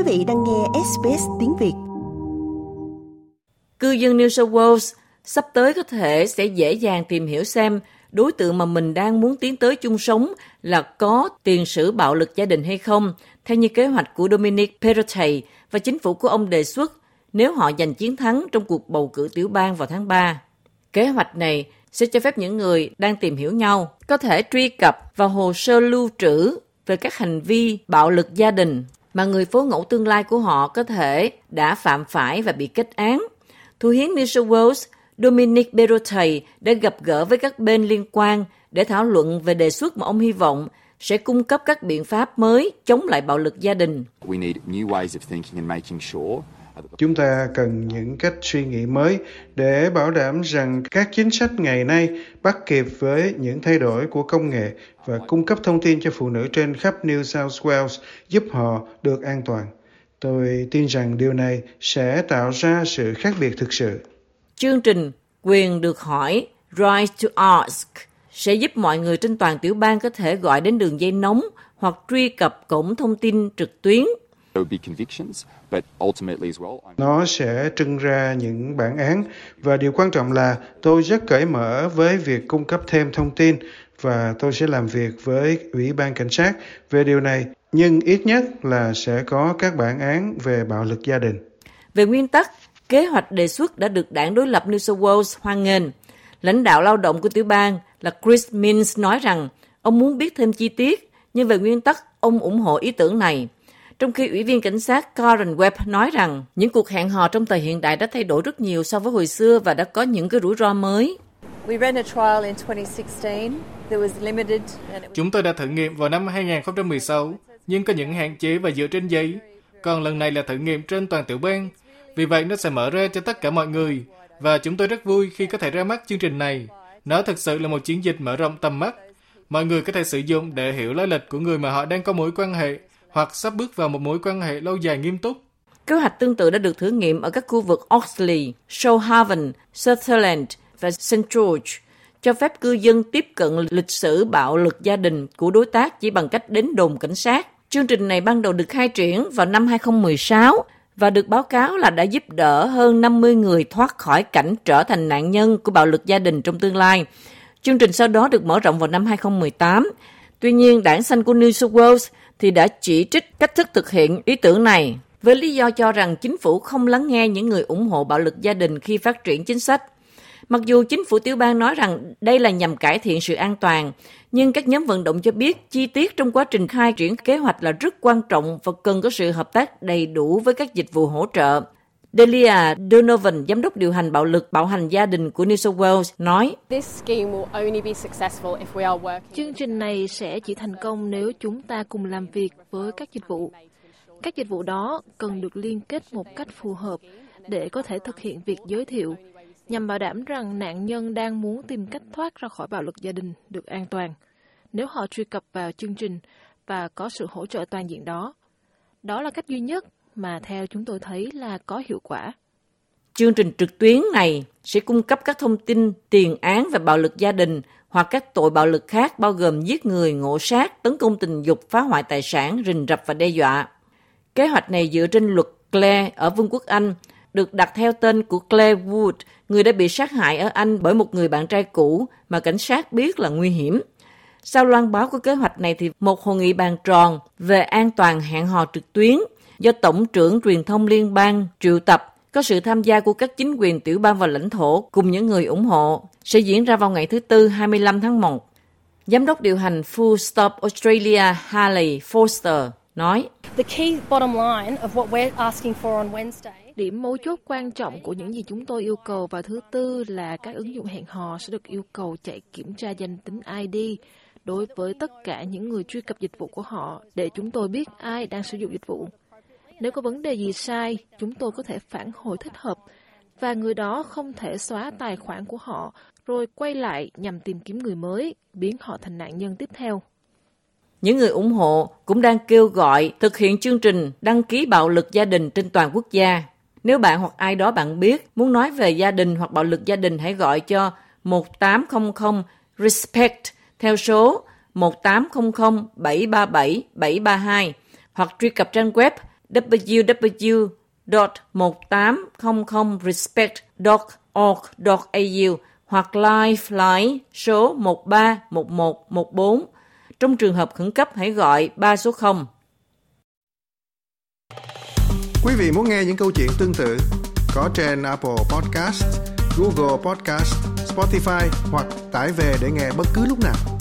Quý vị đang nghe SBS tiếng Việt. Cư dân New South Wales sắp tới có thể sẽ dễ dàng tìm hiểu xem đối tượng mà mình đang muốn tiến tới chung sống là có tiền sử bạo lực gia đình hay không, theo như kế hoạch của Dominic Perrottet và chính phủ của ông đề xuất nếu họ giành chiến thắng trong cuộc bầu cử tiểu bang vào tháng 3. Kế hoạch này sẽ cho phép những người đang tìm hiểu nhau có thể truy cập vào hồ sơ lưu trữ về các hành vi bạo lực gia đình mà người phố ngẫu tương lai của họ có thể đã phạm phải và bị kết án. Thủ hiến New South Wales Dominic Perrottet đã gặp gỡ với các bên liên quan để thảo luận về đề xuất mà ông hy vọng sẽ cung cấp các biện pháp mới chống lại bạo lực gia đình. Chúng ta cần những cách suy nghĩ mới để bảo đảm rằng các chính sách ngày nay bắt kịp với những thay đổi của công nghệ và cung cấp thông tin cho phụ nữ trên khắp New South Wales giúp họ được an toàn. Tôi tin rằng điều này sẽ tạo ra sự khác biệt thực sự. Chương trình Quyền được hỏi, Right to Ask sẽ giúp mọi người trên toàn tiểu bang có thể gọi đến đường dây nóng hoặc truy cập cổng thông tin trực tuyến nó sẽ trưng ra những bản án và điều quan trọng là tôi rất cởi mở với việc cung cấp thêm thông tin và tôi sẽ làm việc với ủy ban cảnh sát về điều này nhưng ít nhất là sẽ có các bản án về bạo lực gia đình. Về nguyên tắc, kế hoạch đề xuất đã được đảng đối lập New South Wales hoan nghênh. Lãnh đạo lao động của tiểu bang là Chris Minns nói rằng ông muốn biết thêm chi tiết, nhưng về nguyên tắc ông ủng hộ ý tưởng này. Trong khi Ủy viên Cảnh sát Karen Webb nói rằng những cuộc hẹn hò trong thời hiện đại đã thay đổi rất nhiều so với hồi xưa và đã có những cái rủi ro mới. Chúng tôi đã thử nghiệm vào năm 2016, nhưng có những hạn chế và dựa trên giấy. Còn lần này là thử nghiệm trên toàn tiểu bang. Vì vậy nó sẽ mở ra cho tất cả mọi người. Và chúng tôi rất vui khi có thể ra mắt chương trình này. Nó thực sự là một chiến dịch mở rộng tầm mắt. Mọi người có thể sử dụng để hiểu lai lịch của người mà họ đang có mối quan hệ hoặc sắp bước vào một mối quan hệ lâu dài nghiêm túc. Kế hoạch tương tự đã được thử nghiệm ở các khu vực Oxley, Shoalhaven, Sutherland và St. George, cho phép cư dân tiếp cận lịch sử bạo lực gia đình của đối tác chỉ bằng cách đến đồn cảnh sát. Chương trình này ban đầu được khai triển vào năm 2016 và được báo cáo là đã giúp đỡ hơn 50 người thoát khỏi cảnh trở thành nạn nhân của bạo lực gia đình trong tương lai. Chương trình sau đó được mở rộng vào năm 2018. Tuy nhiên, đảng xanh của New South Wales thì đã chỉ trích cách thức thực hiện ý tưởng này với lý do cho rằng chính phủ không lắng nghe những người ủng hộ bạo lực gia đình khi phát triển chính sách. Mặc dù chính phủ tiểu bang nói rằng đây là nhằm cải thiện sự an toàn, nhưng các nhóm vận động cho biết chi tiết trong quá trình khai triển kế hoạch là rất quan trọng và cần có sự hợp tác đầy đủ với các dịch vụ hỗ trợ. Delia Donovan, giám đốc điều hành bạo lực bạo hành gia đình của New South Wales, nói Chương trình này sẽ chỉ thành công nếu chúng ta cùng làm việc với các dịch vụ. Các dịch vụ đó cần được liên kết một cách phù hợp để có thể thực hiện việc giới thiệu, nhằm bảo đảm rằng nạn nhân đang muốn tìm cách thoát ra khỏi bạo lực gia đình được an toàn, nếu họ truy cập vào chương trình và có sự hỗ trợ toàn diện đó. Đó là cách duy nhất mà theo chúng tôi thấy là có hiệu quả. Chương trình trực tuyến này sẽ cung cấp các thông tin tiền án về bạo lực gia đình hoặc các tội bạo lực khác bao gồm giết người, ngộ sát, tấn công tình dục, phá hoại tài sản, rình rập và đe dọa. Kế hoạch này dựa trên luật Clare ở Vương quốc Anh, được đặt theo tên của Claire Wood, người đã bị sát hại ở Anh bởi một người bạn trai cũ mà cảnh sát biết là nguy hiểm. Sau loan báo của kế hoạch này thì một hội nghị bàn tròn về an toàn hẹn hò trực tuyến do Tổng trưởng Truyền thông Liên bang triệu tập có sự tham gia của các chính quyền tiểu bang và lãnh thổ cùng những người ủng hộ sẽ diễn ra vào ngày thứ Tư 25 tháng 1. Giám đốc điều hành Full Stop Australia Harley Foster nói Điểm mấu chốt quan trọng của những gì chúng tôi yêu cầu vào thứ Tư là các ứng dụng hẹn hò sẽ được yêu cầu chạy kiểm tra danh tính ID đối với tất cả những người truy cập dịch vụ của họ để chúng tôi biết ai đang sử dụng dịch vụ. Nếu có vấn đề gì sai, chúng tôi có thể phản hồi thích hợp và người đó không thể xóa tài khoản của họ rồi quay lại nhằm tìm kiếm người mới, biến họ thành nạn nhân tiếp theo. Những người ủng hộ cũng đang kêu gọi thực hiện chương trình đăng ký bạo lực gia đình trên toàn quốc gia. Nếu bạn hoặc ai đó bạn biết muốn nói về gia đình hoặc bạo lực gia đình hãy gọi cho 1800 RESPECT theo số 1800 737 732 hoặc truy cập trang web www.1800respect.org.au hoặc Lifeline số 131114. Trong trường hợp khẩn cấp hãy gọi 3 số 0. Quý vị muốn nghe những câu chuyện tương tự có trên Apple Podcast, Google Podcast, Spotify hoặc tải về để nghe bất cứ lúc nào.